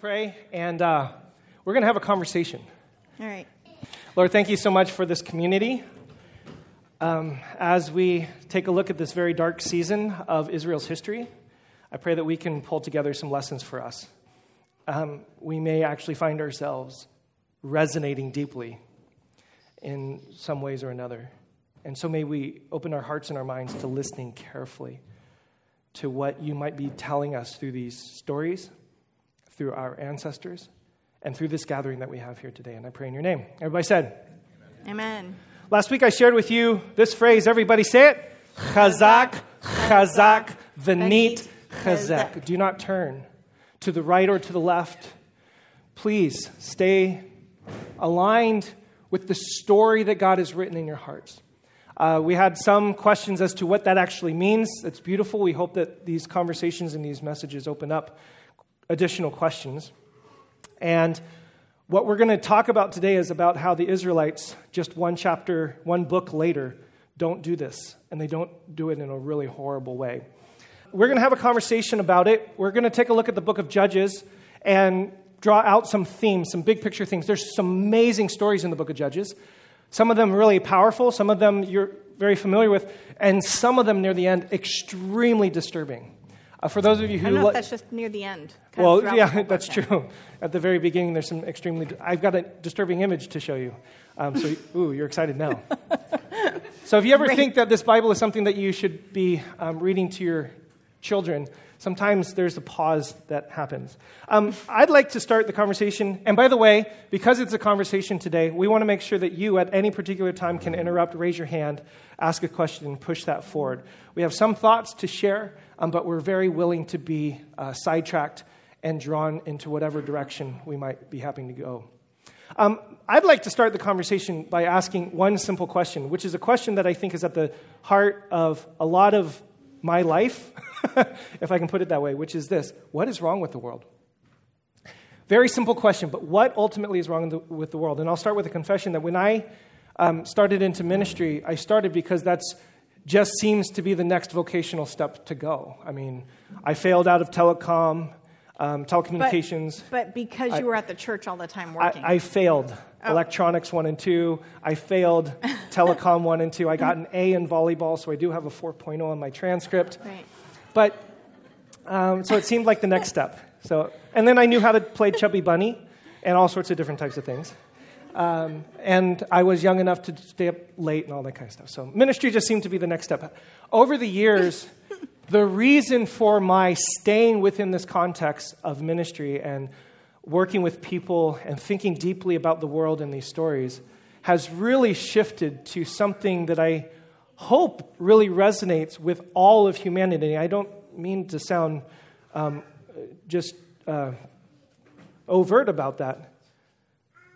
pray, and uh, we're going to have a conversation. All right. Lord, thank you so much for this community. Um, as we take a look at this very dark season of Israel's history, I pray that we can pull together some lessons for us. Um, we may actually find ourselves resonating deeply in some ways or another. And so may we open our hearts and our minds to listening carefully to what you might be telling us through these stories, through our ancestors, and through this gathering that we have here today. And I pray in your name. Everybody said, Amen. Last week I shared with you this phrase. Everybody say it. Chazak, chazak, v'nit, chazak. Do not turn to the right or to the left. Please stay aligned with the story that God has written in your hearts. Uh, we had some questions as to what that actually means. It's beautiful. We hope that these conversations and these messages open up additional questions. And what we're going to talk about today is about how the Israelites, just one chapter, one book later, don't do this. And they don't do it in a really horrible way. We're going to have a conversation about it. We're going to take a look at the book of Judges and draw out some themes, some big picture things. There's some amazing stories in the book of Judges. Some of them really powerful, some of them you're very familiar with, and some of them near the end extremely disturbing. Uh, for those of you who I don't know if that's just near the end. well, yeah, that's true. At the very beginning, there's some extremely. I've got a disturbing image to show you. Um, so, ooh, you're excited now. so, if you ever Great. think that this Bible is something that you should be um, reading to your children, sometimes there's a pause that happens. Um, I'd like to start the conversation. And by the way, because it's a conversation today, we want to make sure that you, at any particular time, can interrupt, raise your hand, ask a question, and push that forward. We have some thoughts to share, um, but we're very willing to be uh, sidetracked and drawn into whatever direction we might be happening to go. Um, I'd like to start the conversation by asking one simple question, which is a question that I think is at the heart of a lot of my life, if I can put it that way, which is this What is wrong with the world? Very simple question, but what ultimately is wrong the, with the world? And I'll start with a confession that when I um, started into ministry, I started because that's just seems to be the next vocational step to go. I mean, I failed out of telecom, um, But, telecommunications. but because I- you were at the church all the time working. I, I failed Oh. electronics one and two. I failed telecom one and two. I got an A in volleyball, so I do have a 4.0 on my transcript. right. But um, so it seemed like the next step. So, and then I knew how to play Chubby Bunny and all sorts of different types of things. Um, and I was young enough to stay up late and all that kind of stuff. So ministry just seemed to be the next step. Over the years, the reason for my staying within this context of ministry and working with people and thinking deeply about the world and these stories has really shifted to something that I hope really resonates with all of humanity. I don't mean to sound um, just uh, overt about that.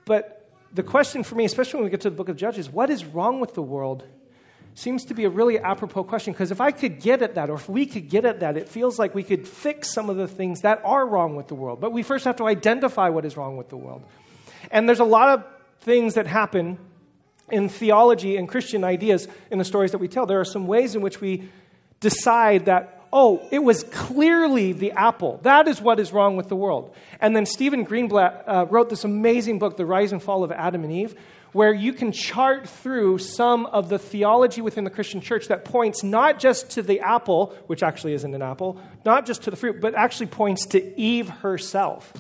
But the question for me, especially when we get to the book of Judges, what is wrong with the world, seems to be a really apropos question. Because if I could get at that, or if we could get at that, it feels like we could fix some of the things that are wrong with the world. But we first have to identify what is wrong with the world. And there's a lot of things that happen in theology and Christian ideas in the stories that we tell. There are some ways in which we decide that, oh, it was clearly the apple. That is what is wrong with the world. And then Stephen Greenblatt uh, wrote this amazing book, The Rise and Fall of Adam and Eve, where you can chart through some of the theology within the Christian church that points not just to the apple, which actually isn't an apple, not just to the fruit, but actually points to Eve herself.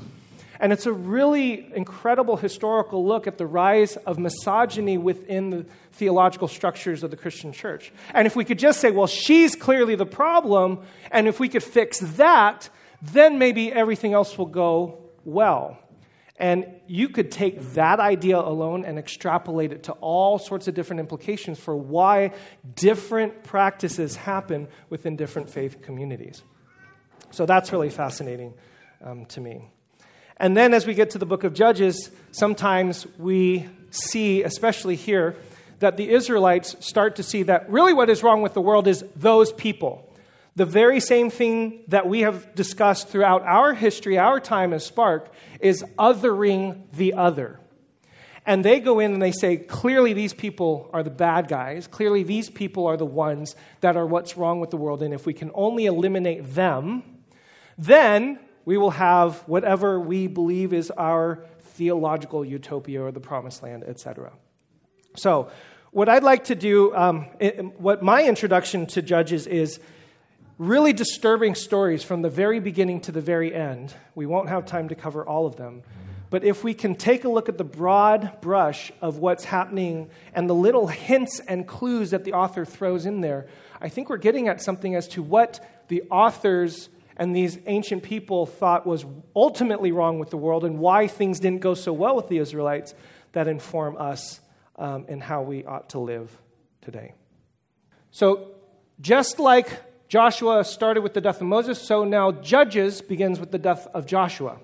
And it's a really incredible historical look at the rise of misogyny within the theological structures of the Christian church. And if we could just say, well, she's clearly the problem, and if we could fix that, then maybe everything else will go well. And you could take that idea alone and extrapolate it to all sorts of different implications for why different practices happen within different faith communities. So that's really fascinating um, to me. And then as we get to the book of Judges, sometimes we see, especially here, that the Israelites start to see that really what is wrong with the world is those people. The very same thing that we have discussed throughout our history, our time as Spark, is othering the other. And they go in and they say, clearly these people are the bad guys. Clearly these people are the ones that are what's wrong with the world. And if we can only eliminate them, then we will have whatever we believe is our theological utopia or the promised land, etc. So, what I'd like to do, um, it, what my introduction to Judges is really disturbing stories from the very beginning to the very end. We won't have time to cover all of them. But if we can take a look at the broad brush of what's happening and the little hints and clues that the author throws in there, I think we're getting at something as to what the authors and these ancient people thought was ultimately wrong with the world and why things didn't go so well with the Israelites that inform us um, in how we ought to live today. So, just like Joshua started with the death of Moses, so now Judges begins with the death of Joshua.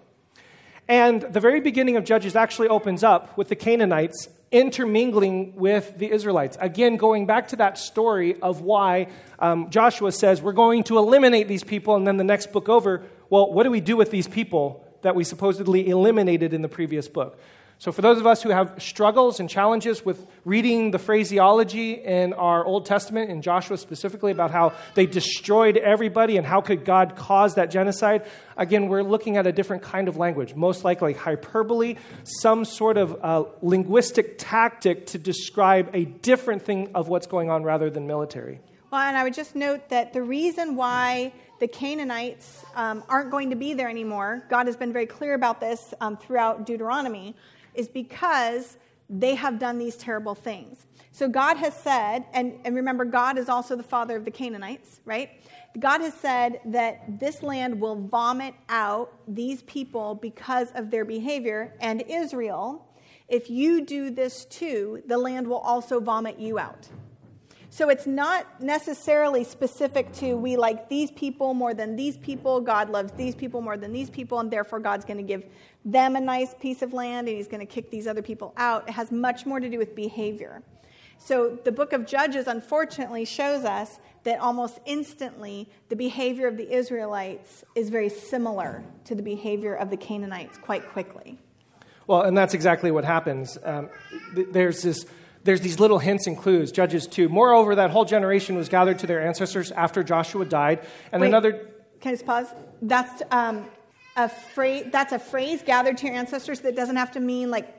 And the very beginning of Judges actually opens up with the Canaanites intermingling with the Israelites. Again, going back to that story of why um, Joshua says, We're going to eliminate these people, and then the next book over, well, what do we do with these people that we supposedly eliminated in the previous book? So, for those of us who have struggles and challenges with reading the phraseology in our Old Testament, in Joshua specifically, about how they destroyed everybody and how could God cause that genocide, again, we're looking at a different kind of language, most likely hyperbole, some sort of uh, linguistic tactic to describe a different thing of what's going on rather than military. Well, and I would just note that the reason why the Canaanites um, aren't going to be there anymore, God has been very clear about this um, throughout Deuteronomy is because they have done these terrible things. So God has said, and, and remember, God is also the father of the Canaanites, right? God has said that this land will vomit out these people because of their behavior, and Israel, if you do this too, the land will also vomit you out. So it's not necessarily specific to we like these people more than these people, God loves these people more than these people, and therefore God's going to give them a nice piece of land and he's going to kick these other people out. It has much more to do with behavior. So the book of Judges, unfortunately, shows us that almost instantly the behavior of the Israelites is very similar to the behavior of the Canaanites quite quickly. Well, and that's exactly what happens. Um, there's this there's these little hints and clues. Judges 2. Moreover, that whole generation was gathered to their ancestors after Joshua died. And Wait, another. Can I just pause? That's um, a phrase. That's a phrase gathered to your ancestors that doesn't have to mean like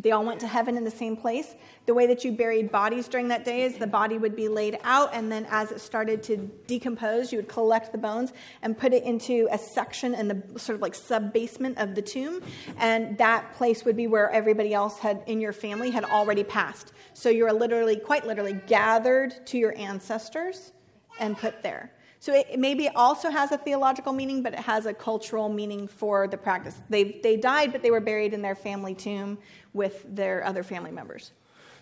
they all went to heaven in the same place. The way that you buried bodies during that day is the body would be laid out, and then as it started to decompose, you would collect the bones and put it into a section in the sort of like sub basement of the tomb, and that place would be where everybody else had in your family had already passed. So you're literally, quite literally, gathered to your ancestors and put there. So it maybe also has a theological meaning, but it has a cultural meaning for the practice. They, they died, but they were buried in their family tomb with their other family members.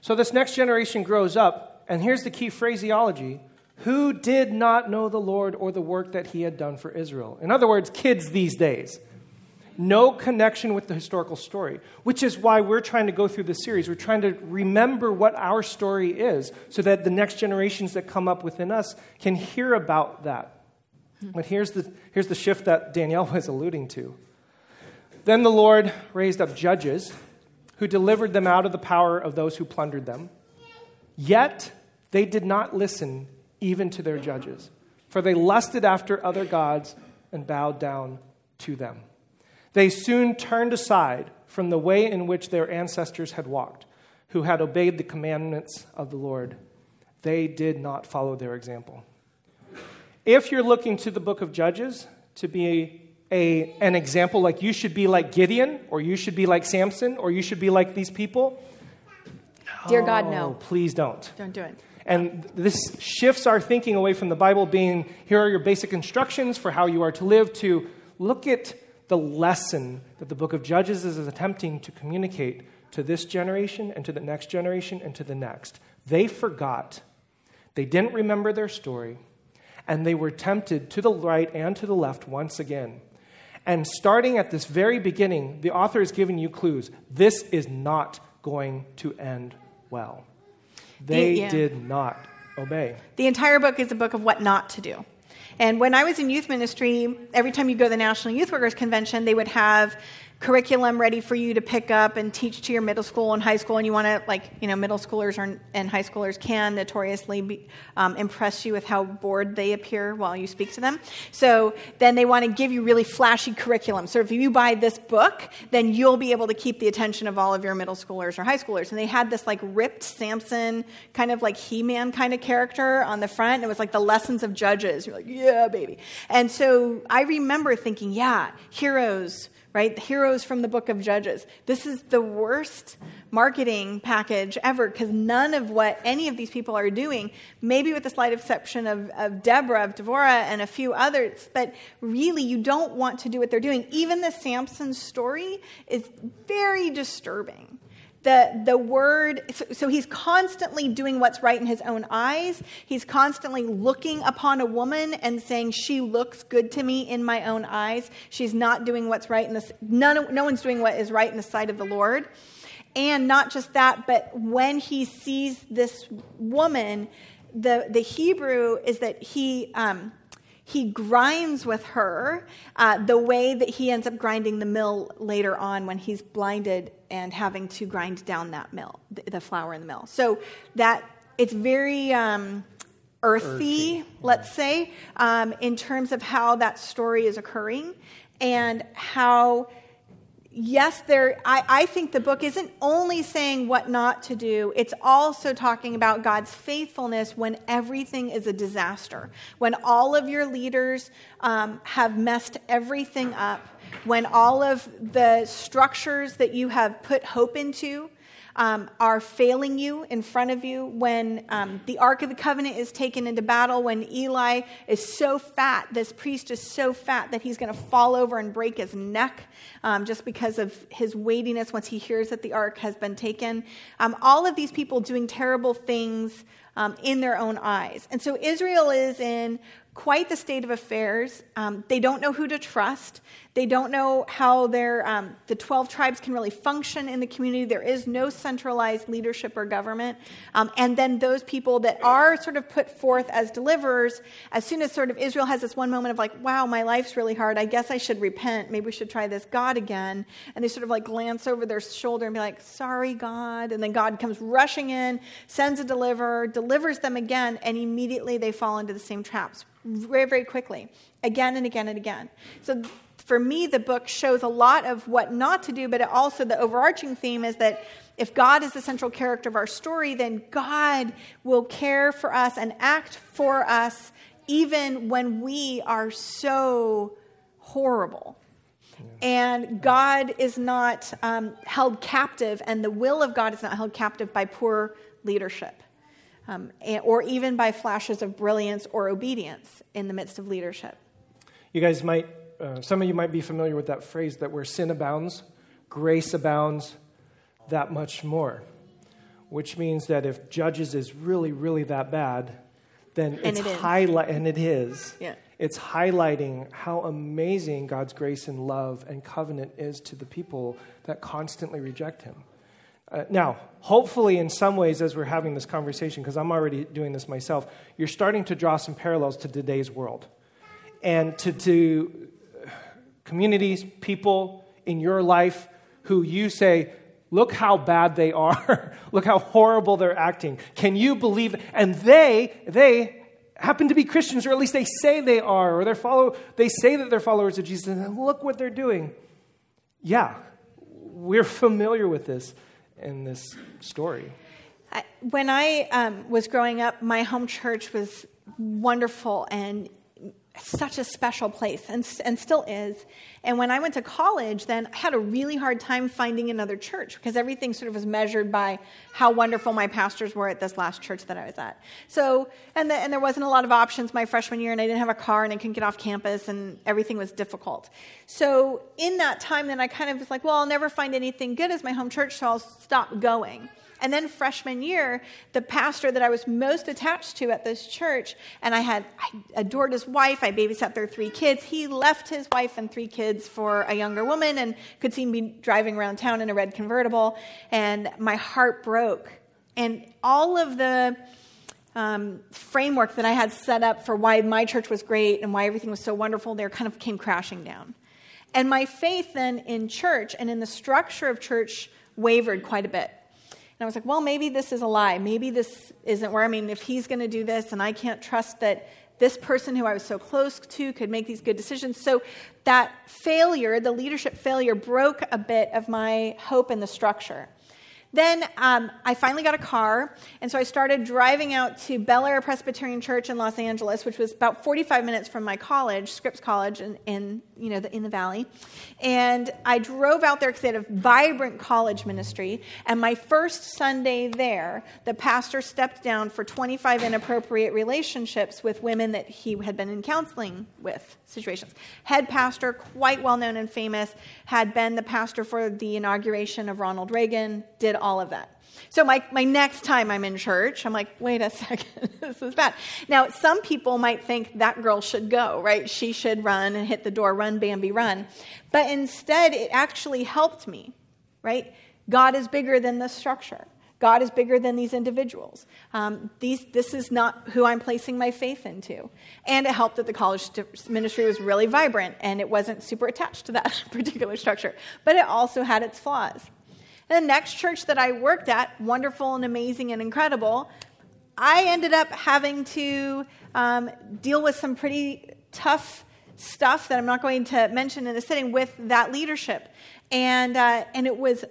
So this next generation grows up, and here's the key phraseology who did not know the Lord or the work that he had done for Israel? In other words, kids these days no connection with the historical story, which is why we're trying to go through this series. We're trying to remember what our story is so that the next generations that come up within us can hear about that. Hmm. But here's the, here's the shift that Danielle was alluding to. Then the Lord raised up judges who delivered them out of the power of those who plundered them. Yet they did not listen even to their judges, for they lusted after other gods and bowed down to them. They soon turned aside from the way in which their ancestors had walked, who had obeyed the commandments of the Lord. They did not follow their example. If you're looking to the book of Judges to be a, an example, like you should be like Gideon, or you should be like Samson, or you should be like these people, Dear God, no. Oh, please don't. Don't do it. And this shifts our thinking away from the Bible being here are your basic instructions for how you are to live to look at the lesson that the book of Judges is attempting to communicate to this generation and to the next generation and to the next. They forgot, they didn't remember their story, and they were tempted to the right and to the left once again. And starting at this very beginning, the author is giving you clues. This is not going to end well. They yeah. did not obey. The entire book is a book of what not to do. And when I was in youth ministry, every time you go to the National Youth Workers Convention, they would have curriculum ready for you to pick up and teach to your middle school and high school, and you want to, like, you know, middle schoolers are, and high schoolers can notoriously be, um, impress you with how bored they appear while you speak to them. So then they want to give you really flashy curriculum. So if you buy this book, then you'll be able to keep the attention of all of your middle schoolers or high schoolers. And they had this like ripped Samson, kind of like He Man kind of character on the front. And it was like the lessons of judges. You're like, yeah, baby. And so I remember thinking, yeah, heroes right? The heroes from the book of Judges. This is the worst marketing package ever because none of what any of these people are doing, maybe with the slight exception of, of Deborah, of Devorah, and a few others, but really you don't want to do what they're doing. Even the Samson story is very disturbing the, the word, so, he's constantly doing what's right in his own eyes. He's constantly looking upon a woman and saying, She looks good to me in my own eyes. She's not doing what's right in the, none, no one's doing what is right in the sight of the Lord. And not just that, but when he sees this woman, the, the Hebrew is that he, um, he grinds with her uh, the way that he ends up grinding the mill later on when he's blinded and having to grind down that mill, the, flour in the mill. So that it's very um, earthy, earthy, let's say, um, in terms of how that story is occurring and how yes, there, I, I, think the book isn't only saying what not to do, it's also talking about God's faithfulness when everything is a disaster. When all of your leaders um, have messed everything up, when all of the structures that you have put hope into um, are failing you in front of you, when um, the Ark of the Covenant is taken into battle, when Eli is so fat, this priest is so fat that he's going to fall over and break his neck um, just because of his weightiness once he hears that the Ark has been taken. Um, all of these people doing terrible things um, in their own eyes. And so Israel is in quite the state of affairs. Um, they don't know who to trust. They don't know how their, um, the 12 tribes can really function in the community. There is no centralized leadership or government. Um, and then those people that are sort of put forth as deliverers, as soon as sort of Israel has this one moment of like, wow, my life's really hard. I guess I should repent. Maybe we should try this God again. And they sort of like glance over their shoulder and be like, sorry, God. And then God comes rushing in, sends a deliverer, delivers them again, and immediately they fall into the same traps very, very quickly, again and again and again. So for me, the book shows a lot of what not to do, but also the overarching theme is that if God is the central character of our story, then God will care for us and act for us even when we are so horrible. And God is not um, held captive, and the will of God is not held captive by poor leadership um, and, or even by flashes of brilliance or obedience in the midst of leadership. You guys might, uh, some of you might be familiar with that phrase that where sin abounds, grace abounds that much more. Which means that if Judges is really, really that bad, then and it's it highlight, and it is. Yeah. It's highlighting how amazing God's grace and love and covenant is to the people that constantly reject Him. Uh, now, hopefully, in some ways, as we're having this conversation, because I'm already doing this myself, you're starting to draw some parallels to today's world and to, to communities, people in your life who you say, look how bad they are, look how horrible they're acting. Can you believe? And they, they happen to be Christians, or at least they say they are, or they follow, they say that they're followers of Jesus, and look what they're doing. Yeah, we're familiar with this in this story? When I um, was growing up, my home church was wonderful and such a special place and, and still is. And when I went to college, then I had a really hard time finding another church because everything sort of was measured by how wonderful my pastors were at this last church that I was at. So, and, the, and there wasn't a lot of options my freshman year, and I didn't have a car, and I couldn't get off campus, and everything was difficult. So, in that time, then I kind of was like, well, I'll never find anything good as my home church, so I'll stop going. And then freshman year, the pastor that I was most attached to at this church, and I had I adored his wife. I babysat their three kids. He left his wife and three kids for a younger woman, and could see me driving around town in a red convertible. And my heart broke. And all of the um, framework that I had set up for why my church was great and why everything was so wonderful there kind of came crashing down. And my faith then in church and in the structure of church wavered quite a bit. And I was like, well, maybe this is a lie. Maybe this isn't where, I mean, if he's going to do this and I can't trust that this person who I was so close to could make these good decisions. So that failure, the leadership failure, broke a bit of my hope in the structure. Then um, I finally got a car, and so I started driving out to Bel Air Presbyterian Church in Los Angeles, which was about 45 minutes from my college, Scripps College, in, in you know the, in the valley. And I drove out there because they had a vibrant college ministry. And my first Sunday there, the pastor stepped down for 25 inappropriate relationships with women that he had been in counseling with situations. Head pastor, quite well known and famous, had been the pastor for the inauguration of Ronald Reagan. Did all of that. So my, my next time I'm in church, I'm like, wait a second, this is bad. Now, some people might think that girl should go, right? She should run and hit the door, run, Bambi, run. But instead, it actually helped me, right? God is bigger than the structure. God is bigger than these individuals. Um, these, this is not who I'm placing my faith into. And it helped that the college ministry was really vibrant and it wasn't super attached to that particular structure. But it also had its flaws. The next church that I worked at, wonderful and amazing and incredible, I ended up having to um, deal with some pretty tough stuff that I'm not going to mention in the sitting with that leadership. And, uh, and it was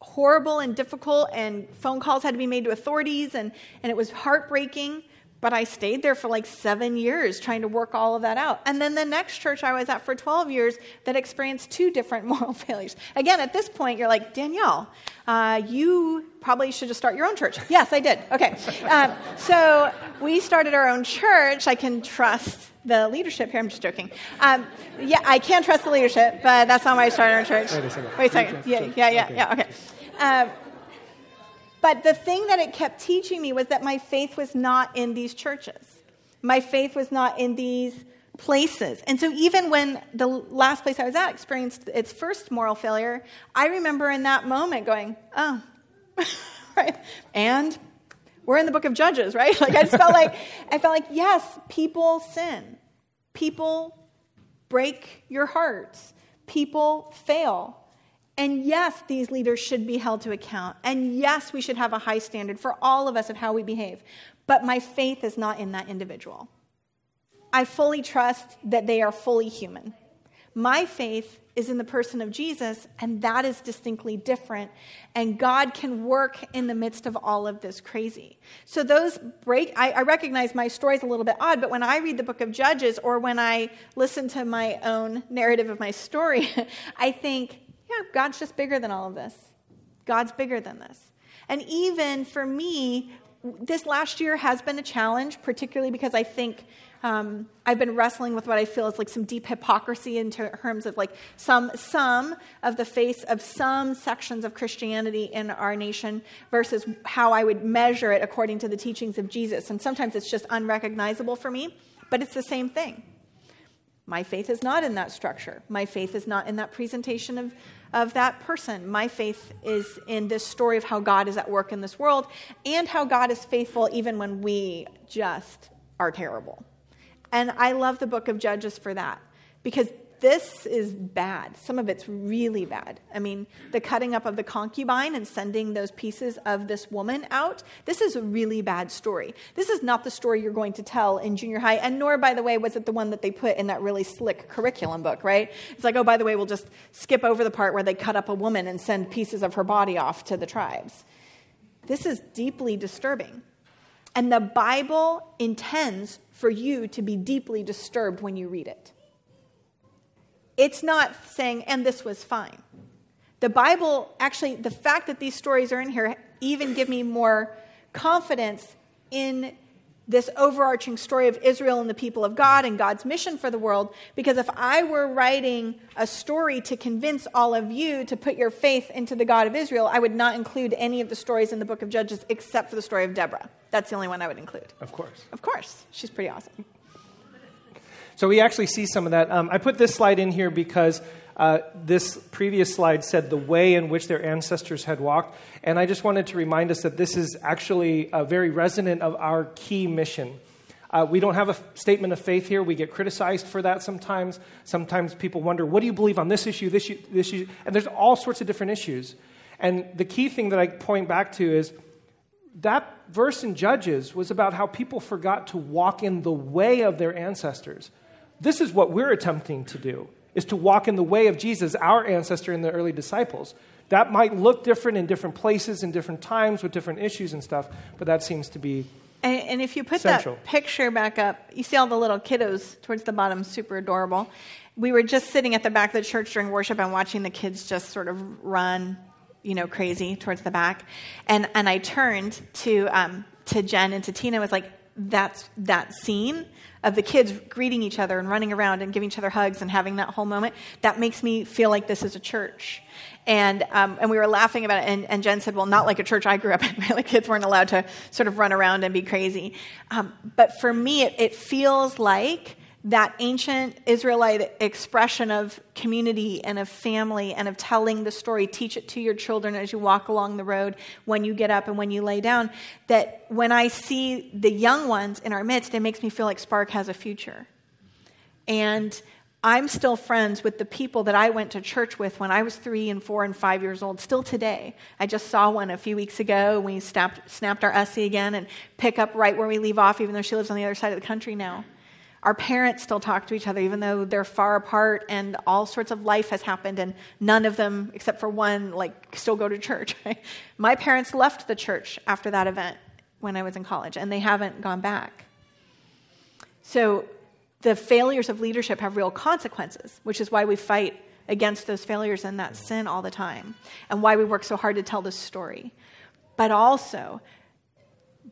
horrible and difficult, and phone calls had to be made to authorities, and, and it was heartbreaking. But I stayed there for like seven years trying to work all of that out. And then the next church I was at for 12 years that experienced two different moral failures. Again, at this point, you're like, Danielle, uh, you probably should just start your own church. Yes, I did. Okay. Um, so we started our own church. I can trust the leadership here. I'm just joking. Um, yeah, I can trust the leadership, but that's not why I started our church. Wait a second. Wait a second. Yeah, yeah, yeah, yeah. Okay. Um, but the thing that it kept teaching me was that my faith was not in these churches. My faith was not in these places. And so even when the last place I was at experienced its first moral failure, I remember in that moment going, oh, right? And we're in the book of Judges, right? Like I just felt like I felt like yes, people sin. People break your hearts. People fail. And yes, these leaders should be held to account. And yes, we should have a high standard for all of us of how we behave. But my faith is not in that individual. I fully trust that they are fully human. My faith is in the person of Jesus, and that is distinctly different. And God can work in the midst of all of this crazy. So, those break, I, I recognize my story is a little bit odd, but when I read the book of Judges or when I listen to my own narrative of my story, I think, yeah, God's just bigger than all of this. God's bigger than this. And even for me, this last year has been a challenge, particularly because I think um, I've been wrestling with what I feel is like some deep hypocrisy in terms of like some some of the face of some sections of Christianity in our nation versus how I would measure it according to the teachings of Jesus. And sometimes it's just unrecognizable for me, but it's the same thing. My faith is not in that structure. My faith is not in that presentation of of that person. My faith is in this story of how God is at work in this world and how God is faithful even when we just are terrible. And I love the book of Judges for that because this is bad. Some of it's really bad. I mean, the cutting up of the concubine and sending those pieces of this woman out, this is a really bad story. This is not the story you're going to tell in junior high, and nor, by the way, was it the one that they put in that really slick curriculum book, right? It's like, oh, by the way, we'll just skip over the part where they cut up a woman and send pieces of her body off to the tribes. This is deeply disturbing. And the Bible intends for you to be deeply disturbed when you read it. It's not saying, and this was fine. The Bible, actually, the fact that these stories are in here even give me more confidence in this overarching story of Israel and the people of God and God's mission for the world. Because if I were writing a story to convince all of you to put your faith into the God of Israel, I would not include any of the stories in the book of Judges except for the story of Deborah. That's the only one I would include. Of course. Of course. She's pretty awesome. So we actually see some of that. Um, I put this slide in here because uh, this previous slide said the way in which their ancestors had walked. And I just wanted to remind us that this is actually uh, very resonant of our key mission. Uh, we don't have a f- statement of faith here. We get criticized for that sometimes. Sometimes people wonder, what do you believe on this issue, this issue, this issue? And there's all sorts of different issues. And the key thing that I point back to is that verse in Judges was about how people forgot to walk in the way of their ancestors. This is what we're attempting to do, is to walk in the way of Jesus, our ancestor and the early disciples. That might look different in different places and different times with different issues and stuff, but that seems to be and, and if you put Central. that picture back up, you see all the little kiddos towards the bottom, super adorable. We were just sitting at the back of the church during worship and watching the kids just sort of run, you know, crazy towards the back. And, and I turned to, um, to Jen and to Tina and was like, that's that scene of the kids greeting each other and running around and giving each other hugs and having that whole moment, that makes me feel like this is a church. And, um, and we were laughing about it, and, and, Jen said, Well, not like a church I grew up in. Really, kids weren't allowed to sort of run around and be crazy. Um, but for me, it, it feels like that ancient Israelite expression of community and of family and of telling the story, teach it to your children as you walk along the road, when you get up and when you lay down, that when I see the young ones in our midst, it makes me feel like Spark has a future. And I'm still friends with the people that I went to church with when I was three and four and five years old, still today. I just saw one a few weeks ago. We snapped, snapped our Essie again and pick up right where we leave off, even though she lives on the other side of the country now. Our parents still talk to each other, even though they're far apart and all sorts of life has happened, and none of them, except for one, like still go to church. My parents left the church after that event when I was in college, and they haven't gone back. So the failures of leadership have real consequences, which is why we fight against those failures and that sin all the time, and why we work so hard to tell this story. But also,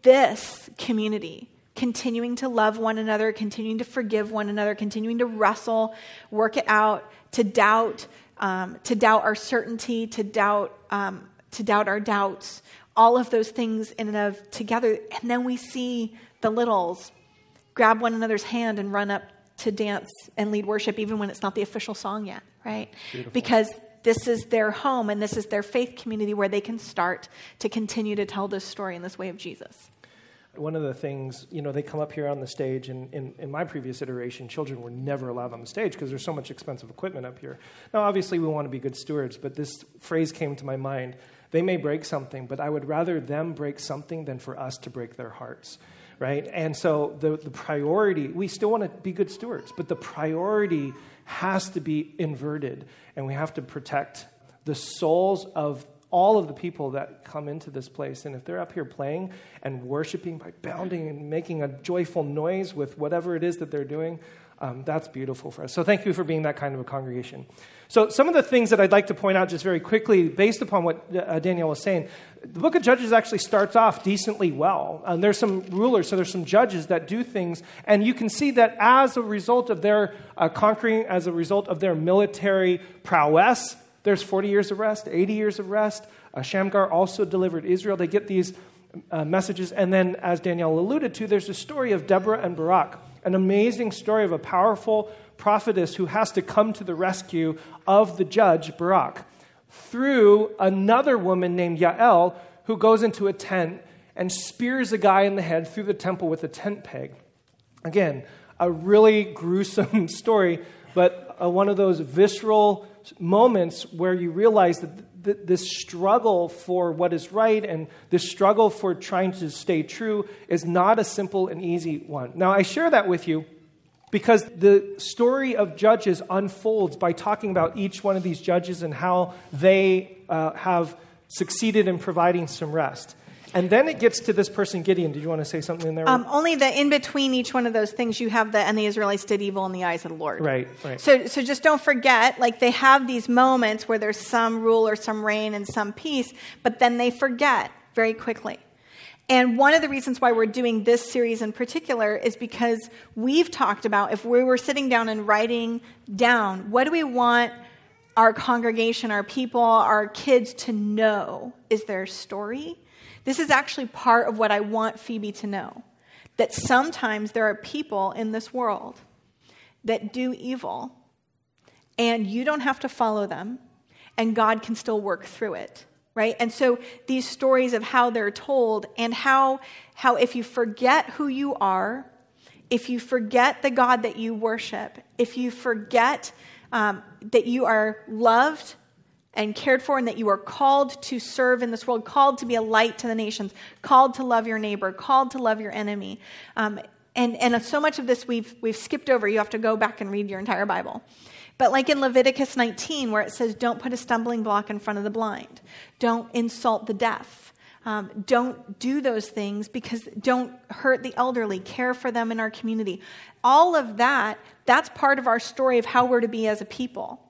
this community continuing to love one another, continuing to forgive one another, continuing to wrestle, work it out, to doubt, um, to doubt our certainty, to doubt, um, to doubt our doubts, all of those things in and of together. And then we see the littles grab one another's hand and run up to dance and lead worship, even when it's not the official song yet, right? Beautiful. Because this is their home and this is their faith community where they can start to continue to tell this story in this way of Jesus one of the things, you know, they come up here on the stage, and in, in my previous iteration, children were never allowed on the stage because there's so much expensive equipment up here. Now, obviously, we want to be good stewards, but this phrase came to my mind. They may break something, but I would rather them break something than for us to break their hearts, right? And so the, the priority, we still want to be good stewards, but the priority has to be inverted, and we have to protect the souls of all of the people that come into this place. And if they're up here playing and worshiping by bounding and making a joyful noise with whatever it is that they're doing, um, that's beautiful for us. So thank you for being that kind of a congregation. So, some of the things that I'd like to point out just very quickly, based upon what uh, was saying, the book of Judges actually starts off decently well. Um, there's some rulers, so there's some judges that do things, and you can see that as a result of their uh, conquering, as a result of their military prowess, there's 40 years of rest, 80 years of rest. Uh, Shamgar also delivered Israel. They get these uh, messages. And then, as Danielle alluded to, there's a story of Deborah and Barak, an amazing story of a powerful prophetess who has to come to the rescue of the judge, Barak, through another woman named Yael who goes into a tent and spears a guy in the head through the temple with a tent peg. Again, a really gruesome story, but uh, one of those visceral moments where you realize that th- this struggle for what is right and this struggle for trying to stay true is not a simple and easy one. Now, I share that with you because the story of Judges unfolds by talking about each one of these judges and how they uh, have succeeded in providing some rest. And then it gets to this person, Gideon. Did you want to say something in there? Um, only that in between each one of those things, you have the, and the Israelites did evil in the eyes of the Lord. Right, right. So, so just don't forget, like they have these moments where there's some rule or some reign and some peace, but then they forget very quickly. And one of the reasons why we're doing this series in particular is because we've talked about if we were sitting down and writing down, what do we want our congregation, our people, our kids to know is their story? This is actually part of what I want Phoebe to know that sometimes there are people in this world that do evil, and you don't have to follow them, and God can still work through it. Right? And so these stories of how they're told and how, how if you forget who you are, if you forget the God that you worship, if you forget um, that you are loved and cared for, and that you are called to serve in this world, called to be a light to the nations, called to love your neighbor, called to love your enemy. Um, and, and so much of this we've, we've skipped over. You have to go back and read your entire Bible. But like in Leviticus 19, where it says, don't put a stumbling block in front of the blind, don't insult the deaf. Um, don't do those things because don't hurt the elderly, care for them in our community. All of that, that's part of our story of how we're to be as a people.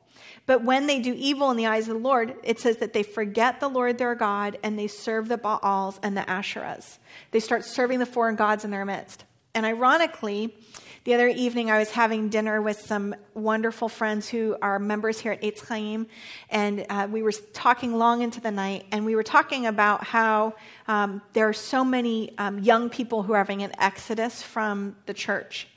But when they do evil in the eyes of the Lord, it says that they forget the Lord their God and they serve the Baals and the Asherahs. They start serving the foreign gods in their midst. And ironically, the other evening, I was having dinner with some wonderful friends who are members here at Eitz Chaim, and uh, we were talking long into the night, and we were talking about how um, there are so many um, young people who are having an exodus from the church.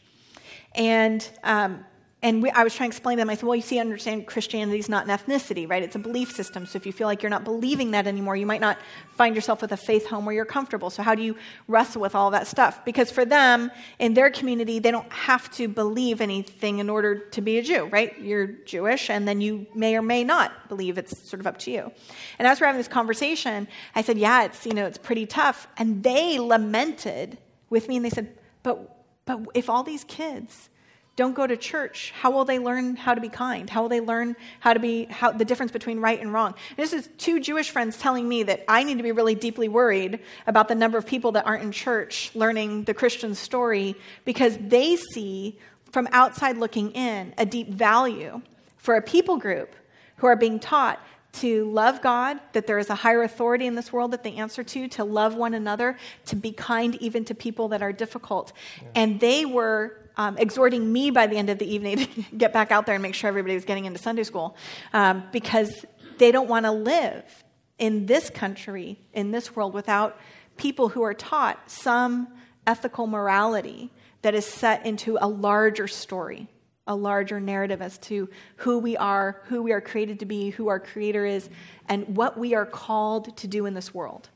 And um, and we, I was trying to explain to them, I said, well, you see, I understand Christianity is not an ethnicity, right? It's a belief system. So if you feel like you're not believing that anymore, you might not find yourself with a faith home where you're comfortable. So how do you wrestle with all that stuff? Because for them, in their community, they don't have to believe anything in order to be a Jew, right? You're Jewish, and then you may or may not believe. It's sort of up to you. And as we're having this conversation, I said, yeah, it's, you know, it's pretty tough. And they lamented with me, and they said, but, but if all these kids don't go to church, how will they learn how to be kind? How will they learn how to be how, the difference between right and wrong? And this is two Jewish friends telling me that I need to be really deeply worried about the number of people that aren't in church learning the Christian story because they see from outside looking in a deep value for a people group who are being taught to love God, that there is a higher authority in this world that they answer to, to love one another, to be kind even to people that are difficult. Yeah. And they were um, exhorting me by the end of the evening to get back out there and make sure everybody was getting into Sunday school um, because they don't want to live in this country, in this world, without people who are taught some ethical morality that is set into a larger story, a larger narrative as to who we are, who we are created to be, who our Creator is, and what we are called to do in this world.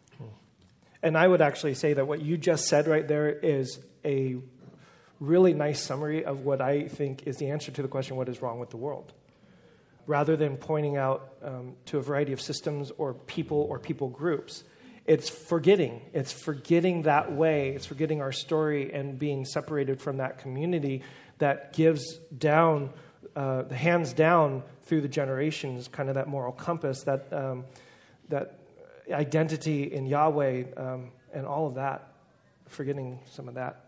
And I would actually say that what you just said right there is a really nice summary of what I think is the answer to the question what is wrong with the world? Rather than pointing out um, to a variety of systems or people or people groups, it's forgetting. It's forgetting that way. It's forgetting our story and being separated from that community that gives down, uh, hands down through the generations, kind of that moral compass, that, um, that identity in Yahweh, um, and all of that. Forgetting some of that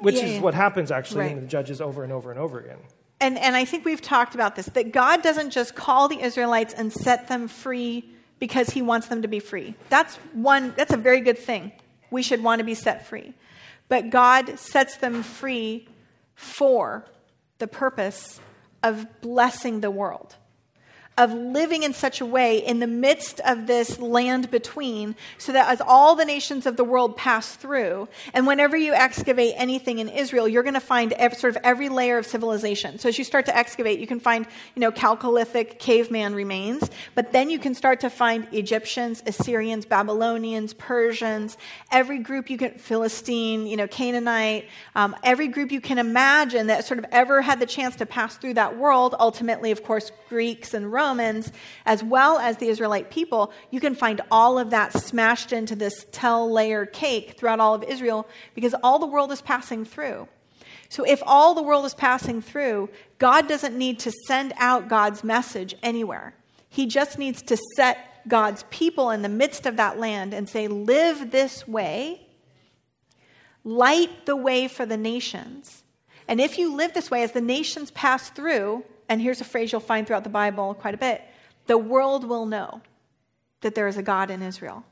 which yeah, is yeah. what happens actually right. in the judges over and over and over again. And, and I think we've talked about this that God doesn't just call the Israelites and set them free because he wants them to be free. That's one, that's a very good thing. We should want to be set free. But God sets them free for the purpose of blessing the world of living in such a way in the midst of this land between, so that as all the nations of the world pass through, and whenever you excavate anything in Israel, you're going to find sort of every layer of civilization. So as you start to excavate, you can find, you know, Chalcolithic caveman remains, but then you can start to find Egyptians, Assyrians, Babylonians, Persians, every group you can, Philistine, you know, Canaanite, um, every group you can imagine that sort of ever had the chance to pass through that world. Ultimately, of course, Greeks and Romans Romans, as well as the Israelite people, you can find all of that smashed into this tell layer cake throughout all of Israel because all the world is passing through. So, if all the world is passing through, God doesn't need to send out God's message anywhere. He just needs to set God's people in the midst of that land and say, Live this way, light the way for the nations. And if you live this way, as the nations pass through, and here's a phrase you'll find throughout the Bible quite a bit the world will know that there is a God in Israel.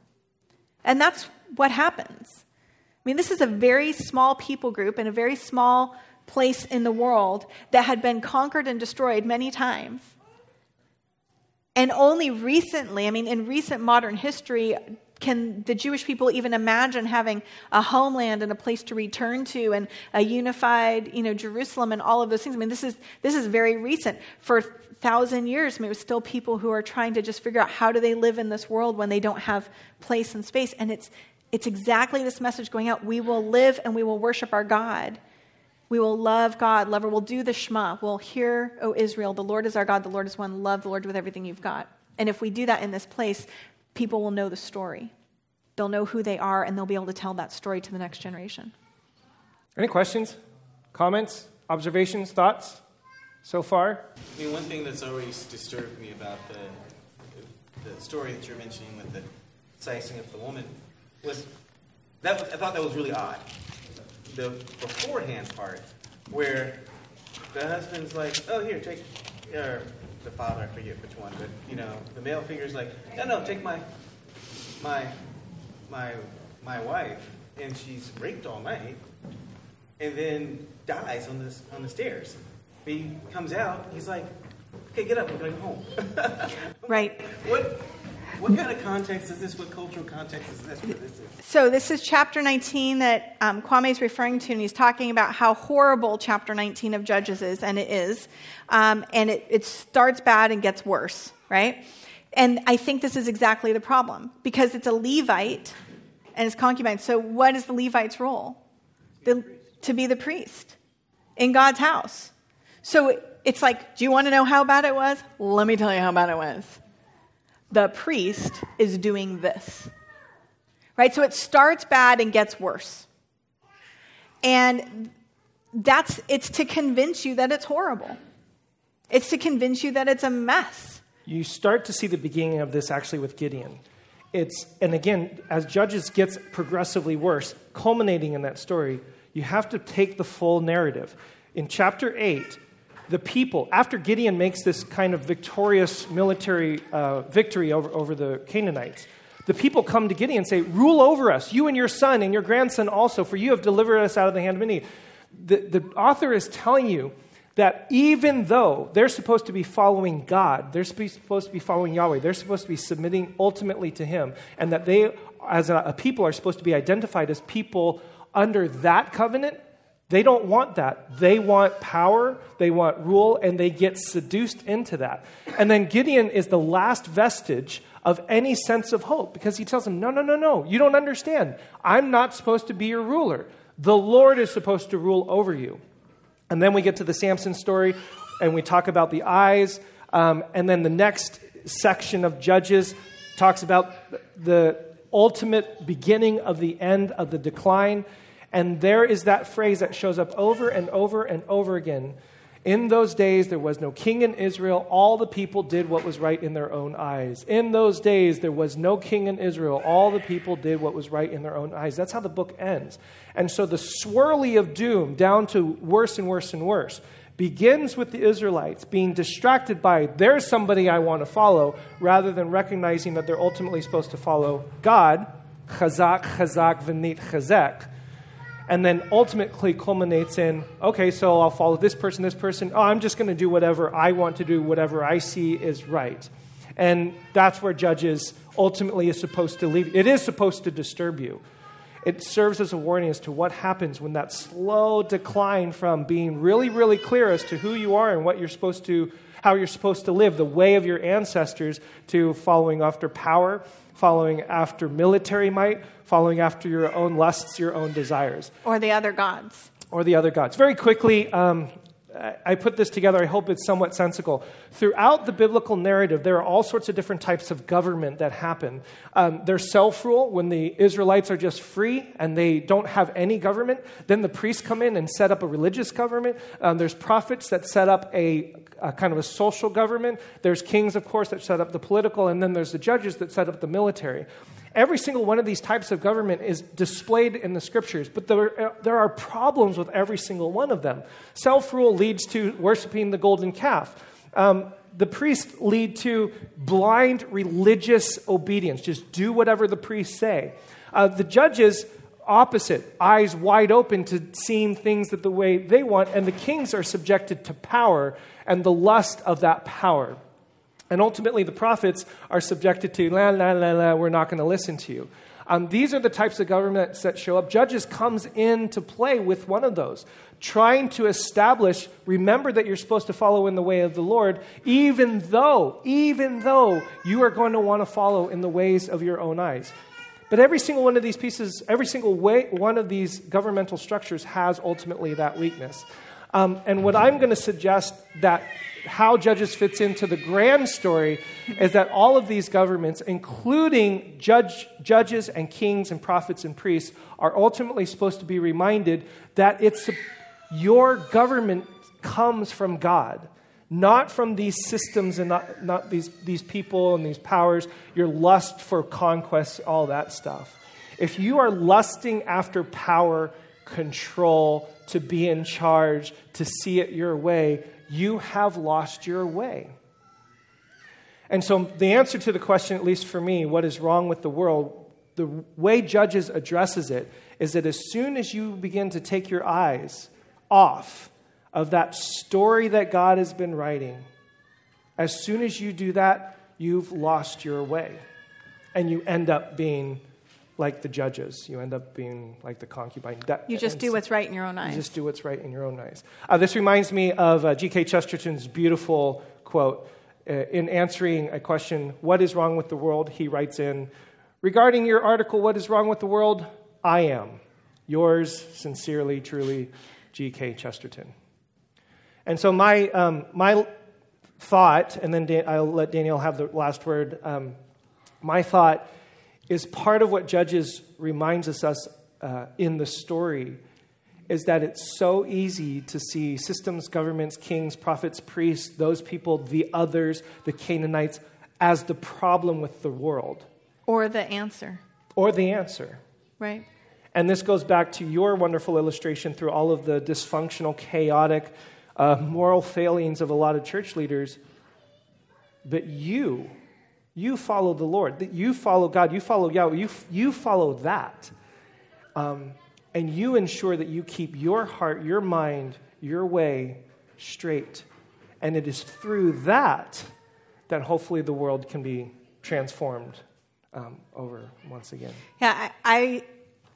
And that's what happens. I mean, this is a very small people group in a very small place in the world that had been conquered and destroyed many times. And only recently, I mean, in recent modern history, can the Jewish people even imagine having a homeland and a place to return to and a unified, you know, Jerusalem and all of those things? I mean, this is this is very recent. For a thousand years, I mean, it was still people who are trying to just figure out how do they live in this world when they don't have place and space. And it's it's exactly this message going out. We will live and we will worship our God We will love God, love her. We'll do the Shema. We'll hear, O Israel, the Lord is our God, the Lord is one. Love the Lord with everything you've got. And if we do that in this place, people will know the story. They'll know who they are, and they'll be able to tell that story to the next generation. Any questions, comments, observations, thoughts so far? I mean, one thing that's always disturbed me about the, the story that you're mentioning with the sizing of the woman was that I thought that was really odd. The beforehand part, where the husband's like, "Oh, here, take," or the father, I forget which one, but you know, the male figure's like, "No, no, take my, my, my, my wife," and she's raped all night, and then dies on this on the stairs. He comes out, he's like, "Okay, get up, we're going home." Right. What what kind of context is this? What cultural context is this? What is this? So, this is chapter 19 that um, Kwame is referring to, and he's talking about how horrible chapter 19 of Judges is, and it is. Um, and it, it starts bad and gets worse, right? And I think this is exactly the problem because it's a Levite and his concubine. So, what is the Levite's role? The, to be the priest in God's house. So, it's like, do you want to know how bad it was? Let me tell you how bad it was the priest is doing this. Right? So it starts bad and gets worse. And that's it's to convince you that it's horrible. It's to convince you that it's a mess. You start to see the beginning of this actually with Gideon. It's and again, as Judges gets progressively worse, culminating in that story, you have to take the full narrative. In chapter 8, the people, after Gideon makes this kind of victorious military uh, victory over, over the Canaanites, the people come to Gideon and say, Rule over us, you and your son and your grandson also, for you have delivered us out of the hand of Midian. The, the author is telling you that even though they're supposed to be following God, they're supposed to be following Yahweh, they're supposed to be submitting ultimately to Him, and that they, as a, a people, are supposed to be identified as people under that covenant, they don't want that. They want power, they want rule, and they get seduced into that. And then Gideon is the last vestige of any sense of hope because he tells them, No, no, no, no, you don't understand. I'm not supposed to be your ruler. The Lord is supposed to rule over you. And then we get to the Samson story and we talk about the eyes. Um, and then the next section of Judges talks about the ultimate beginning of the end of the decline. And there is that phrase that shows up over and over and over again. In those days, there was no king in Israel. All the people did what was right in their own eyes. In those days, there was no king in Israel. All the people did what was right in their own eyes. That's how the book ends. And so the swirly of doom, down to worse and worse and worse, begins with the Israelites being distracted by, there's somebody I want to follow, rather than recognizing that they're ultimately supposed to follow God, chazak, chazak, v'nit, chazek and then ultimately culminates in okay, so I'll follow this person, this person. Oh, I'm just going to do whatever I want to do, whatever I see is right. And that's where Judges ultimately is supposed to leave. It is supposed to disturb you. It serves as a warning as to what happens when that slow decline from being really, really clear as to who you are and what you're supposed to, how you're supposed to live, the way of your ancestors, to following after power, following after military might, following after your own lusts, your own desires. Or the other gods. Or the other gods. Very quickly, um, I put this together. I hope it's somewhat sensical. Throughout the biblical narrative, there are all sorts of different types of government that happen. Um, there's self rule when the Israelites are just free and they don't have any government. Then the priests come in and set up a religious government. Um, there's prophets that set up a, a, kind of a social government. There's kings, of course, that set up the political. And then there's the judges that set up the military. Every single one of these types of government is displayed in the scriptures, but there, there are problems with every single one of them. Self rule leads to worshiping the golden calf. Um, the priests lead to blind religious obedience. Just do whatever the priests say. Uh, the judges, opposite, eyes wide open to seeing things that the way they want. And the kings are subjected to power and the lust of that power. And ultimately, the prophets are subjected to, la, la, la, la, we're not going to listen to you. Um, these are the types of governments that show up. Judges comes into play with one of those, trying to establish, remember that you're supposed to follow in the way of the Lord, even though, even though you are going to want to follow in the ways of your own eyes. But every single one of these pieces, every single way, one of these governmental structures has ultimately that weakness. Um, and what I'm going to suggest that how Judges fits into the grand story is that all of these governments, including judge, judges and kings and prophets and priests, are ultimately supposed to be reminded that it's your government comes from God, not from these systems and not, not these, these people and these powers, your lust for conquest, all that stuff. If you are lusting after power, control, to be in charge, to see it your way, you have lost your way. And so, the answer to the question, at least for me, what is wrong with the world, the way Judges addresses it is that as soon as you begin to take your eyes off of that story that God has been writing, as soon as you do that, you've lost your way. And you end up being like the judges. You end up being like the concubine. That, you just do what's right in your own eyes. You just do what's right in your own eyes. Uh, this reminds me of uh, G.K. Chesterton's beautiful quote. Uh, in answering a question, What is wrong with the world? he writes in, Regarding your article, What is wrong with the world? I am. Yours sincerely, truly, G.K. Chesterton. And so, my, um, my thought, and then Dan- I'll let Daniel have the last word. Um, my thought is part of what Judges reminds us, us uh, in the story is that it's so easy to see systems, governments, kings, prophets, priests, those people, the others, the Canaanites, as the problem with the world. Or the answer. Or the answer. Right. And this goes back to your wonderful illustration through all of the dysfunctional, chaotic, uh, moral failings of a lot of church leaders. But you, you follow the Lord. You follow God. You follow Yahweh. You, you follow that. Um, and you ensure that you keep your heart, your mind, your way straight. And it is through that that hopefully the world can be transformed um, over once again. Yeah, I,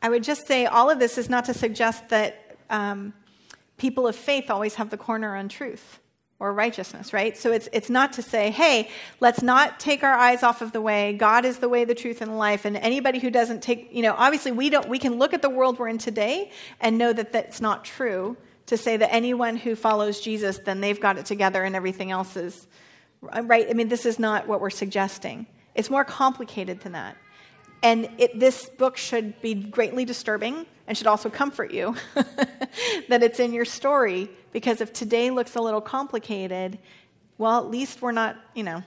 I, would just say all of this is not to suggest that um, people of faith always have the corner on truth or righteousness, right? So it's, it's not to say, hey, let's not take our eyes off of the way. God is the way, the truth, and life. And anybody who doesn't take, you know, obviously we don't, we can look at the world we're in today and know that that's not true. To say that anyone who follows Jesus, then they've got it together and everything else is, right? I mean, this is not what we're suggesting. It's more complicated than that. And it, this book should be greatly disturbing and should also comfort you that it's in your story because if today looks a little complicated, well, at least we're not, you know,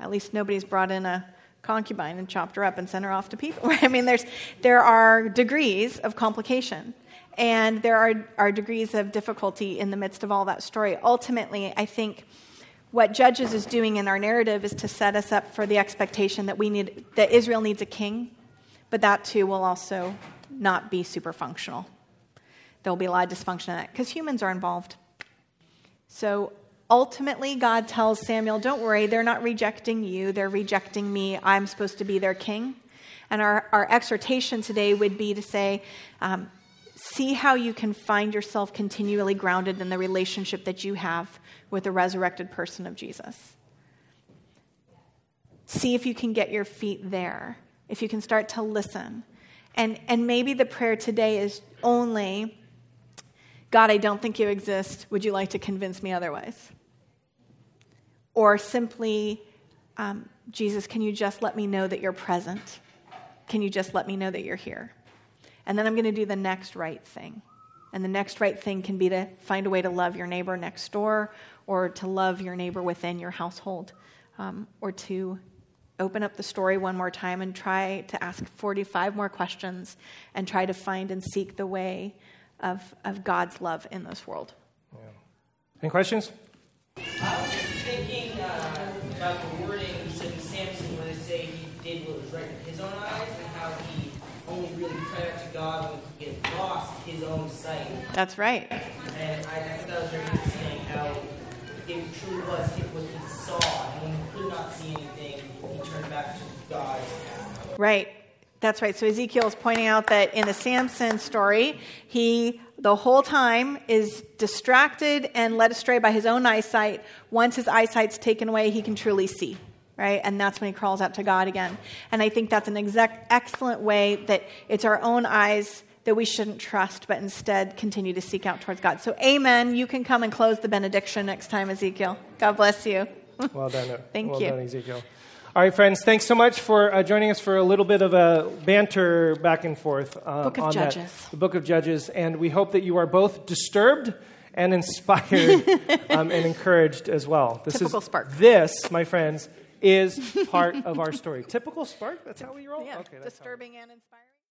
at least nobody's brought in a concubine and chopped her up and sent her off to people. I mean, there's, there are degrees of complication. And there are, are degrees of difficulty in the midst of all that story. Ultimately, I think what Judges is doing in our narrative is to set us up for the expectation that we need that Israel needs a king, but that too will also not be super functional. There'll be a lot of dysfunction in that because humans are involved. So ultimately, God tells Samuel, Don't worry, they're not rejecting you, they're rejecting me. I'm supposed to be their king. And our, our exhortation today would be to say, um, See how you can find yourself continually grounded in the relationship that you have with the resurrected person of Jesus. See if you can get your feet there, if you can start to listen. And, and maybe the prayer today is only God, I don't think you exist. Would you like to convince me otherwise? Or simply, um, Jesus, can you just let me know that you're present? Can you just let me know that you're here? And then I'm going to do the next right thing. And the next right thing can be to find a way to love your neighbor next door, or to love your neighbor within your household, um, or to open up the story one more time and try to ask 45 more questions and try to find and seek the way of, of God's love in this world. Yeah. Any questions? I was just thinking uh, about the wording you said in Samson where they say he did what was right in his own eyes and how he only really cried out to God when he had lost his own sight. That's right. And I, thought that was very interesting how it truly was what he saw. And when he could not see anything, he turned back to God. Right. That's right. So Ezekiel is pointing out that in the Samson story, he the whole time is distracted and led astray by his own eyesight. Once his eyesight's taken away, he can truly see. right? And that's when he crawls out to God again. And I think that's an exact, excellent way that it's our own eyes that we shouldn't trust, but instead continue to seek out towards God. So, amen. You can come and close the benediction next time, Ezekiel. God bless you. Well done. Thank well you. done, Ezekiel. All right, friends, thanks so much for uh, joining us for a little bit of a banter back and forth uh, Book of on that, Judges. the book of Judges. And we hope that you are both disturbed and inspired um, and encouraged as well. This Typical is, Spark. This, my friends, is part of our story. Typical spark? That's how we roll? Yeah, Okay, that's how we- disturbing and inspiring.